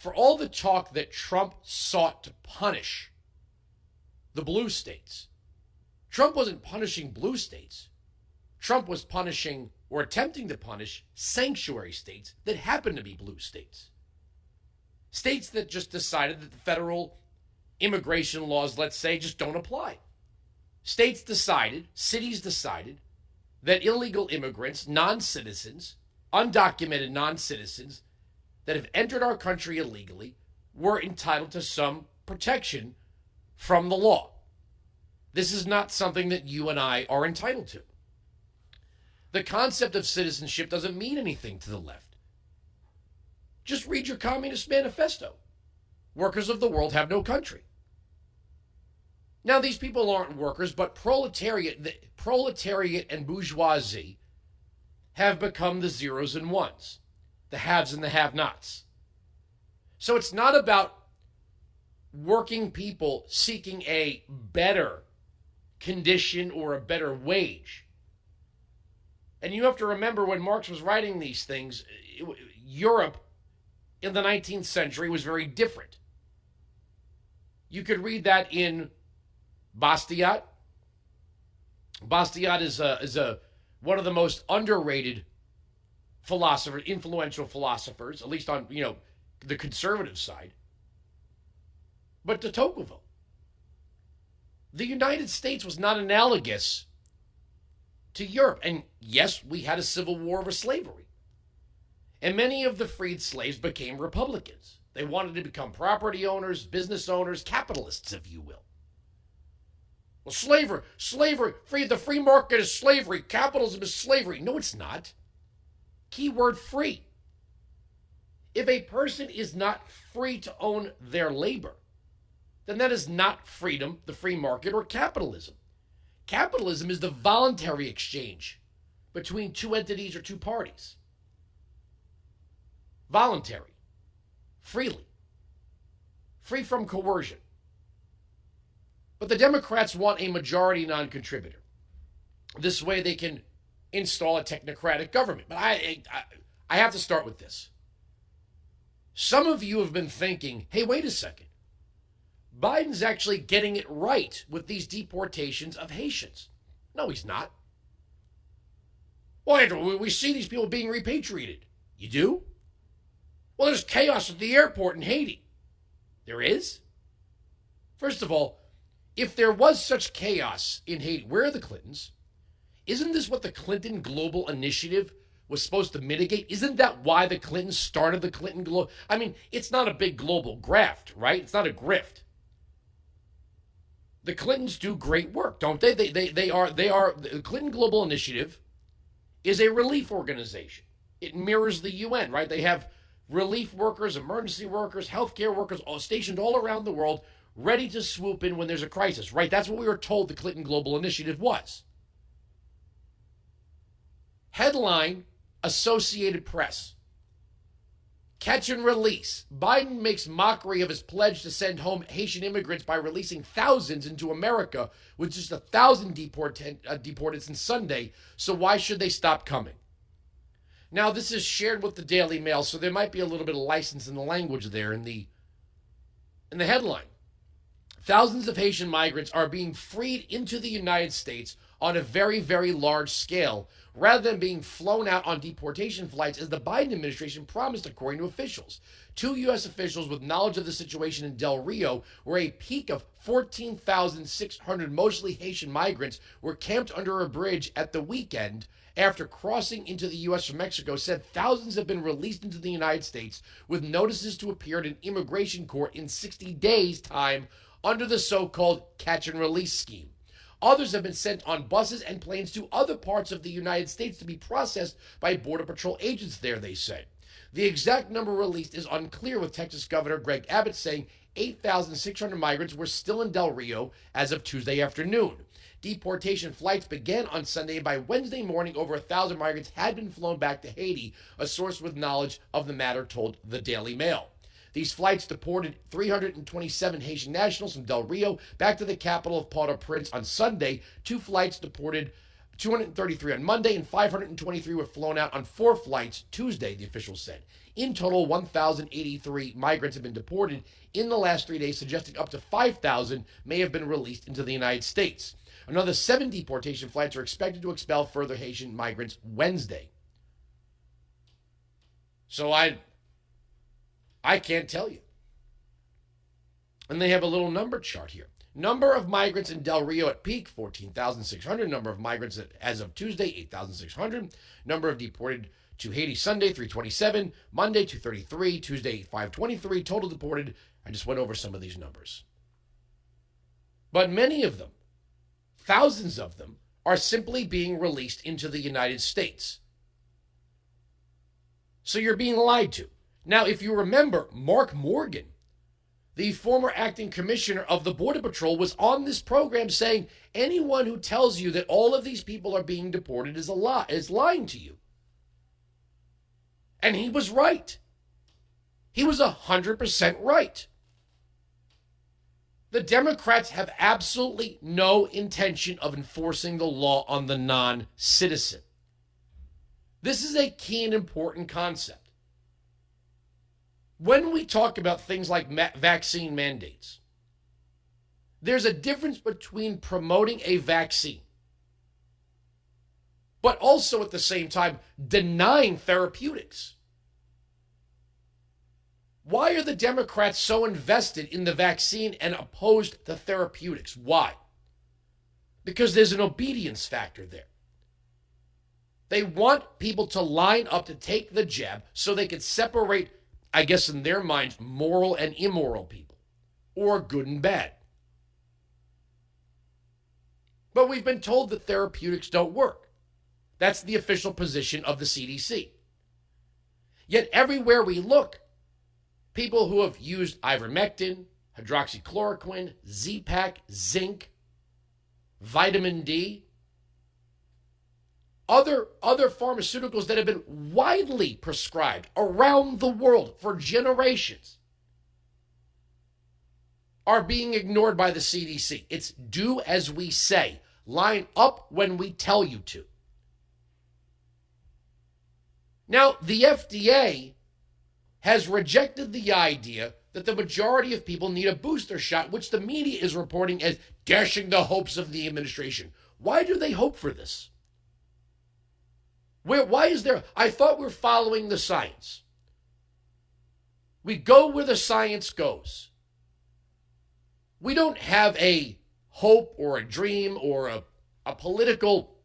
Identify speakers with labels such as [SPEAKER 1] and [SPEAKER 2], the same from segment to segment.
[SPEAKER 1] for all the talk that Trump sought to punish the blue states, Trump wasn't punishing blue states. Trump was punishing or attempting to punish sanctuary states that happen to be blue states. States that just decided that the federal immigration laws, let's say, just don't apply. States decided, cities decided, that illegal immigrants, non citizens, undocumented non citizens that have entered our country illegally were entitled to some protection from the law. This is not something that you and I are entitled to. The concept of citizenship doesn't mean anything to the left. Just read your Communist Manifesto. Workers of the world have no country. Now, these people aren't workers, but proletariat, the proletariat and bourgeoisie have become the zeros and ones, the haves and the have nots. So it's not about working people seeking a better condition or a better wage. And you have to remember when Marx was writing these things, Europe in the 19th century was very different. You could read that in Bastiat. Bastiat is a, is a one of the most underrated philosophers, influential philosophers, at least on you know the conservative side. But de Tocqueville, the United States was not analogous to Europe. And yes, we had a civil war over slavery. And many of the freed slaves became Republicans. They wanted to become property owners, business owners, capitalists, if you will. Well, slavery, slavery, free, the free market is slavery, capitalism is slavery. No, it's not. Keyword free. If a person is not free to own their labor, then that is not freedom, the free market, or capitalism. Capitalism is the voluntary exchange between two entities or two parties. Voluntary, freely, free from coercion. But the Democrats want a majority non contributor. This way they can install a technocratic government. But I, I, I have to start with this. Some of you have been thinking, hey, wait a second. Biden's actually getting it right with these deportations of Haitians. No, he's not. Well, we see these people being repatriated. You do? Well, there's chaos at the airport in Haiti. There is? First of all, if there was such chaos in Haiti, where are the Clintons? Isn't this what the Clinton Global Initiative was supposed to mitigate? Isn't that why the Clintons started the Clinton Global? I mean, it's not a big global graft, right? It's not a grift the Clintons do great work, don't they? They, they, they are, they are, the Clinton Global Initiative is a relief organization. It mirrors the UN, right? They have relief workers, emergency workers, healthcare workers all stationed all around the world ready to swoop in when there's a crisis, right? That's what we were told the Clinton Global Initiative was. Headline Associated Press. Catch and release. Biden makes mockery of his pledge to send home Haitian immigrants by releasing thousands into America with just a thousand deported, uh, deported since Sunday. So why should they stop coming? Now, this is shared with the Daily Mail, so there might be a little bit of license in the language there in the in the headline. Thousands of Haitian migrants are being freed into the United States on a very, very large scale rather than being flown out on deportation flights as the Biden administration promised, according to officials. Two U.S. officials with knowledge of the situation in Del Rio, where a peak of 14,600 mostly Haitian migrants were camped under a bridge at the weekend after crossing into the U.S. from Mexico, said thousands have been released into the United States with notices to appear at an immigration court in 60 days' time under the so called catch and release scheme. Others have been sent on buses and planes to other parts of the United States to be processed by Border Patrol agents there, they say. The exact number released is unclear, with Texas Governor Greg Abbott saying 8,600 migrants were still in Del Rio as of Tuesday afternoon. Deportation flights began on Sunday, and by Wednesday morning, over a thousand migrants had been flown back to Haiti, a source with knowledge of the matter told the Daily Mail. These flights deported 327 Haitian nationals from Del Rio back to the capital of Port-au-Prince on Sunday. Two flights deported 233 on Monday, and 523 were flown out on four flights Tuesday, the officials said. In total, 1,083 migrants have been deported in the last three days, suggesting up to 5,000 may have been released into the United States. Another seven deportation flights are expected to expel further Haitian migrants Wednesday. So I I can't tell you. And they have a little number chart here. Number of migrants in Del Rio at peak, 14,600. Number of migrants as of Tuesday, 8,600. Number of deported to Haiti Sunday, 327. Monday, 233. Tuesday, 523. Total deported. I just went over some of these numbers. But many of them, thousands of them, are simply being released into the United States. So you're being lied to. Now, if you remember, Mark Morgan the former acting commissioner of the Border Patrol, was on this program saying anyone who tells you that all of these people are being deported is a lie, is lying to you. And he was right. He was 100% right. The Democrats have absolutely no intention of enforcing the law on the non citizen. This is a key and important concept when we talk about things like ma- vaccine mandates, there's a difference between promoting a vaccine, but also at the same time denying therapeutics. Why are the Democrats so invested in the vaccine and opposed to therapeutics? Why? Because there's an obedience factor there. They want people to line up to take the jab so they can separate I guess in their minds, moral and immoral people, or good and bad. But we've been told that therapeutics don't work. That's the official position of the CDC. Yet everywhere we look, people who have used ivermectin, hydroxychloroquine, Z-Pak, zinc, vitamin D, other other pharmaceuticals that have been widely prescribed around the world for generations are being ignored by the CDC. It's do as we say. Line up when we tell you to. Now, the FDA has rejected the idea that the majority of people need a booster shot, which the media is reporting as dashing the hopes of the administration. Why do they hope for this? Where, why is there? I thought we're following the science. We go where the science goes. We don't have a hope or a dream or a, a political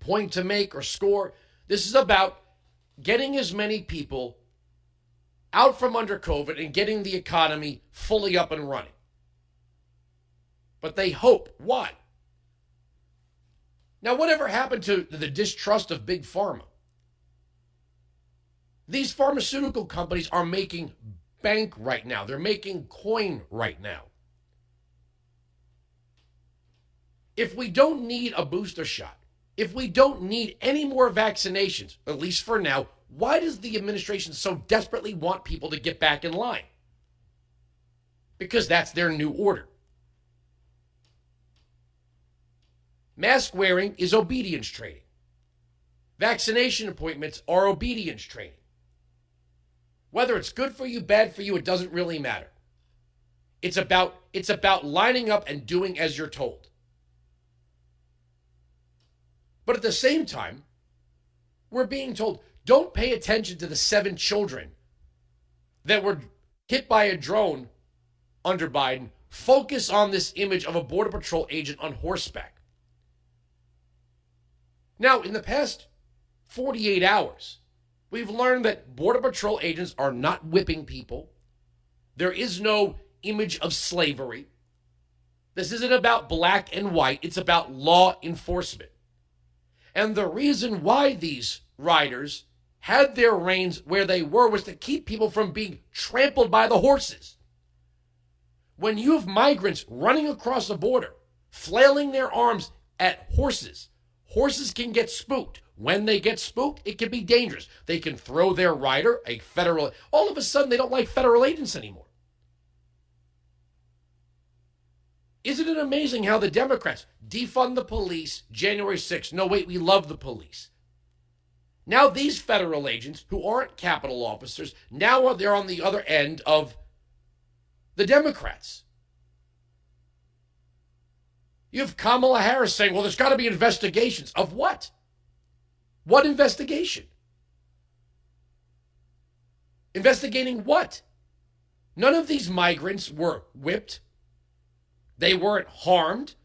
[SPEAKER 1] point to make or score. This is about getting as many people out from under COVID and getting the economy fully up and running. But they hope. Why? Now, whatever happened to the distrust of big pharma? These pharmaceutical companies are making bank right now. They're making coin right now. If we don't need a booster shot, if we don't need any more vaccinations, at least for now, why does the administration so desperately want people to get back in line? Because that's their new order. Mask wearing is obedience training. Vaccination appointments are obedience training. Whether it's good for you, bad for you, it doesn't really matter. It's about it's about lining up and doing as you're told. But at the same time, we're being told don't pay attention to the seven children that were hit by a drone under Biden. Focus on this image of a Border Patrol agent on horseback. Now, in the past 48 hours, we've learned that Border Patrol agents are not whipping people. There is no image of slavery. This isn't about black and white, it's about law enforcement. And the reason why these riders had their reins where they were was to keep people from being trampled by the horses. When you have migrants running across the border, flailing their arms at horses, Horses can get spooked. When they get spooked, it can be dangerous. They can throw their rider, a federal, all of a sudden they don't like federal agents anymore. Isn't it amazing how the Democrats defund the police January 6th? No, wait, we love the police. Now these federal agents who aren't Capitol officers, now they're on the other end of the Democrats. You have Kamala Harris saying, well, there's got to be investigations. Of what? What investigation? Investigating what? None of these migrants were whipped. They weren't harmed.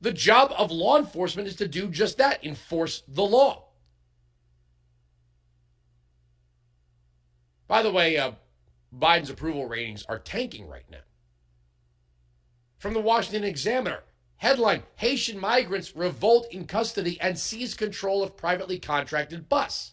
[SPEAKER 1] The job of law enforcement is to do just that enforce the law. By the way, uh, Biden's approval ratings are tanking right now. From the Washington Examiner, headline Haitian migrants revolt in custody and seize control of privately contracted bus.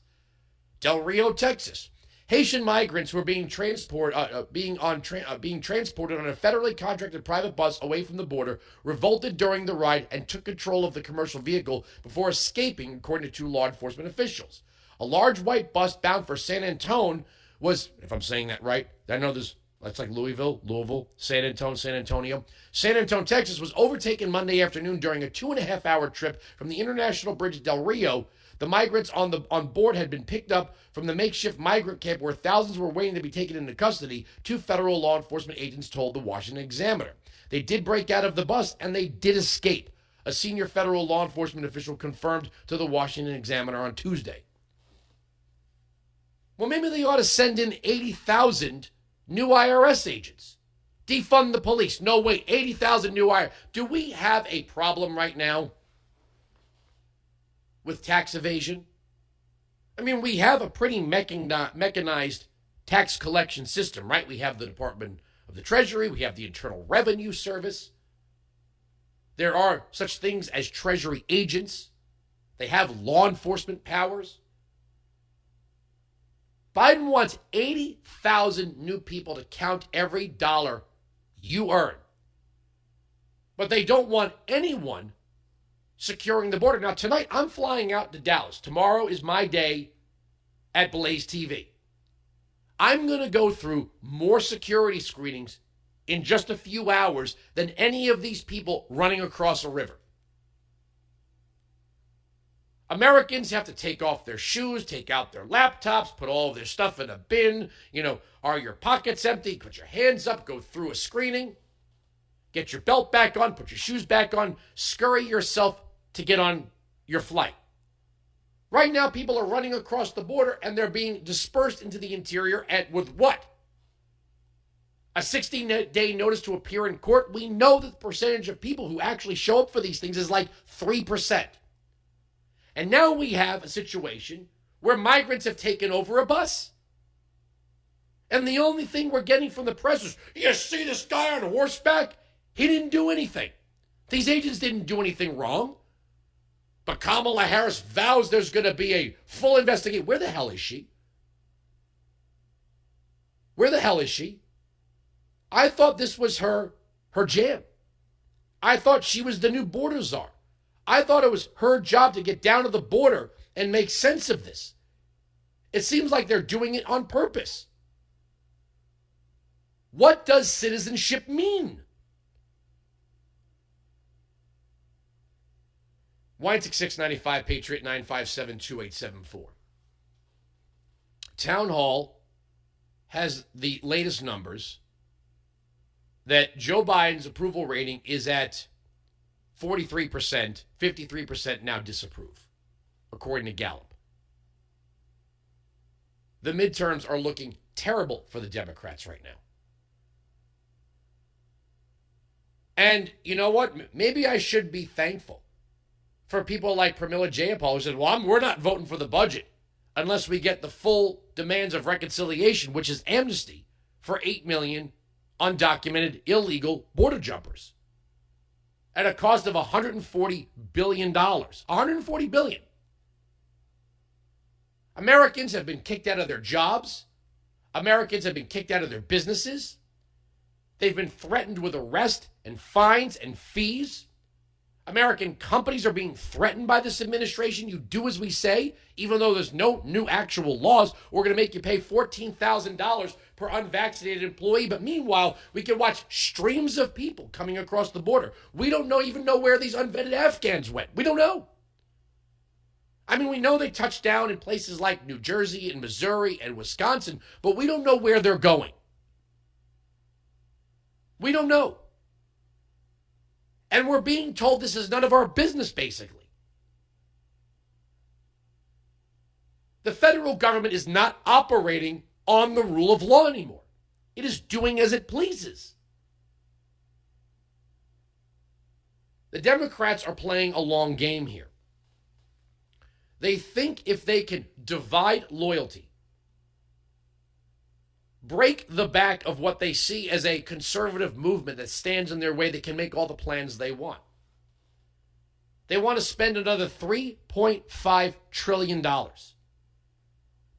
[SPEAKER 1] Del Rio, Texas. Haitian migrants were being transport, uh, uh, being on tra- uh, being transported on a federally contracted private bus away from the border revolted during the ride and took control of the commercial vehicle before escaping, according to two law enforcement officials. A large white bus bound for San Antone was, if I'm saying that right, I know this, that's like Louisville, Louisville, San Antonio, San Antonio. San Antonio, Texas was overtaken Monday afternoon during a two and a half hour trip from the International Bridge Del Rio. The migrants on the on board had been picked up from the makeshift migrant camp where thousands were waiting to be taken into custody, two federal law enforcement agents told the Washington Examiner. They did break out of the bus and they did escape. A senior federal law enforcement official confirmed to the Washington Examiner on Tuesday. Well, maybe they ought to send in 80,000 new IRS agents. Defund the police. No, wait, 80,000 new IRS. Do we have a problem right now with tax evasion? I mean, we have a pretty mechanized tax collection system, right? We have the Department of the Treasury, we have the Internal Revenue Service. There are such things as Treasury agents, they have law enforcement powers. Biden wants 80,000 new people to count every dollar you earn. But they don't want anyone securing the border. Now, tonight I'm flying out to Dallas. Tomorrow is my day at Blaze TV. I'm going to go through more security screenings in just a few hours than any of these people running across a river. Americans have to take off their shoes, take out their laptops, put all their stuff in a bin. You know, are your pockets empty? Put your hands up, go through a screening. Get your belt back on, put your shoes back on, scurry yourself to get on your flight. Right now, people are running across the border and they're being dispersed into the interior at with what? A 60 day notice to appear in court. We know that the percentage of people who actually show up for these things is like 3%. And now we have a situation where migrants have taken over a bus. And the only thing we're getting from the press is, you see this guy on horseback? He didn't do anything. These agents didn't do anything wrong. But Kamala Harris vows there's going to be a full investigation. Where the hell is she? Where the hell is she? I thought this was her her jam. I thought she was the new border czar. I thought it was her job to get down to the border and make sense of this. It seems like they're doing it on purpose. What does citizenship mean? Weinzig 695, Patriot 957 2874. Town Hall has the latest numbers that Joe Biden's approval rating is at 43%, 53% now disapprove, according to Gallup. The midterms are looking terrible for the Democrats right now. And you know what? Maybe I should be thankful for people like Pramila Jayapal who said, well, I'm, we're not voting for the budget unless we get the full demands of reconciliation, which is amnesty for 8 million undocumented illegal border jumpers at a cost of 140 billion dollars. 140 billion. Americans have been kicked out of their jobs. Americans have been kicked out of their businesses. They've been threatened with arrest and fines and fees. American companies are being threatened by this administration. You do as we say, even though there's no new actual laws. We're going to make you pay $14,000 per unvaccinated employee. But meanwhile, we can watch streams of people coming across the border. We don't know even know where these unvetted Afghans went. We don't know. I mean, we know they touched down in places like New Jersey and Missouri and Wisconsin, but we don't know where they're going. We don't know. And we're being told this is none of our business, basically. The federal government is not operating on the rule of law anymore, it is doing as it pleases. The Democrats are playing a long game here. They think if they can divide loyalty, break the back of what they see as a conservative movement that stands in their way they can make all the plans they want. They want to spend another $3.5 trillion.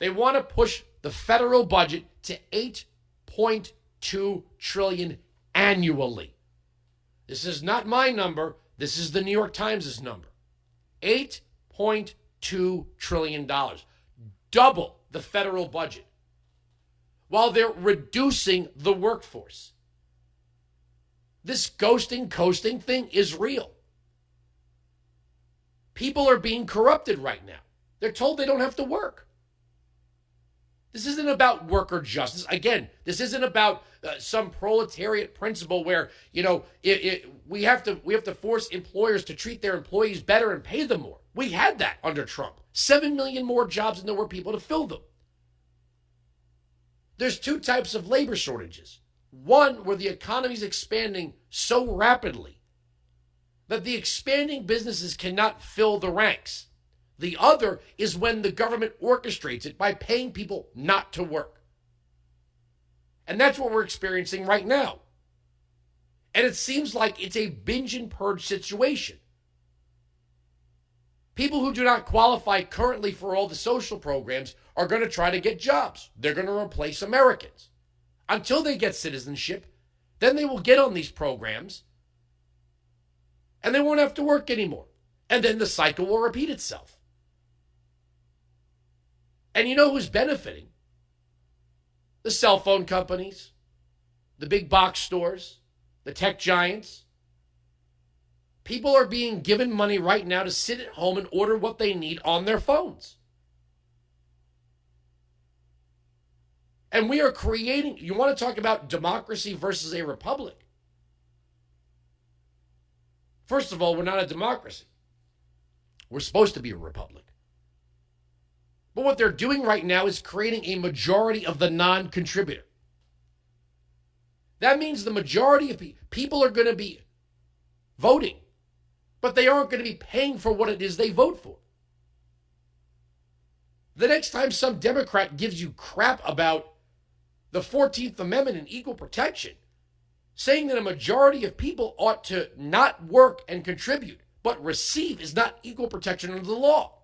[SPEAKER 1] They want to push the federal budget to 8.2 trillion annually. This is not my number. This is the New York Times' number. 8.2 trillion dollars. Double the federal budget. While they're reducing the workforce. This ghosting, coasting thing is real. People are being corrupted right now. They're told they don't have to work. This isn't about worker justice. Again, this isn't about uh, some proletariat principle where you know it, it, we have to we have to force employers to treat their employees better and pay them more. We had that under Trump. Seven million more jobs, and there were people to fill them. There's two types of labor shortages. One where the economy is expanding so rapidly that the expanding businesses cannot fill the ranks. The other is when the government orchestrates it by paying people not to work. And that's what we're experiencing right now. And it seems like it's a binge and purge situation. People who do not qualify currently for all the social programs are going to try to get jobs. They're going to replace Americans. Until they get citizenship, then they will get on these programs and they won't have to work anymore. And then the cycle will repeat itself. And you know who's benefiting? The cell phone companies, the big box stores, the tech giants. People are being given money right now to sit at home and order what they need on their phones. And we are creating, you want to talk about democracy versus a republic? First of all, we're not a democracy. We're supposed to be a republic. But what they're doing right now is creating a majority of the non contributor. That means the majority of pe- people are going to be voting, but they aren't going to be paying for what it is they vote for. The next time some Democrat gives you crap about the 14th Amendment and equal protection, saying that a majority of people ought to not work and contribute, but receive is not equal protection under the law.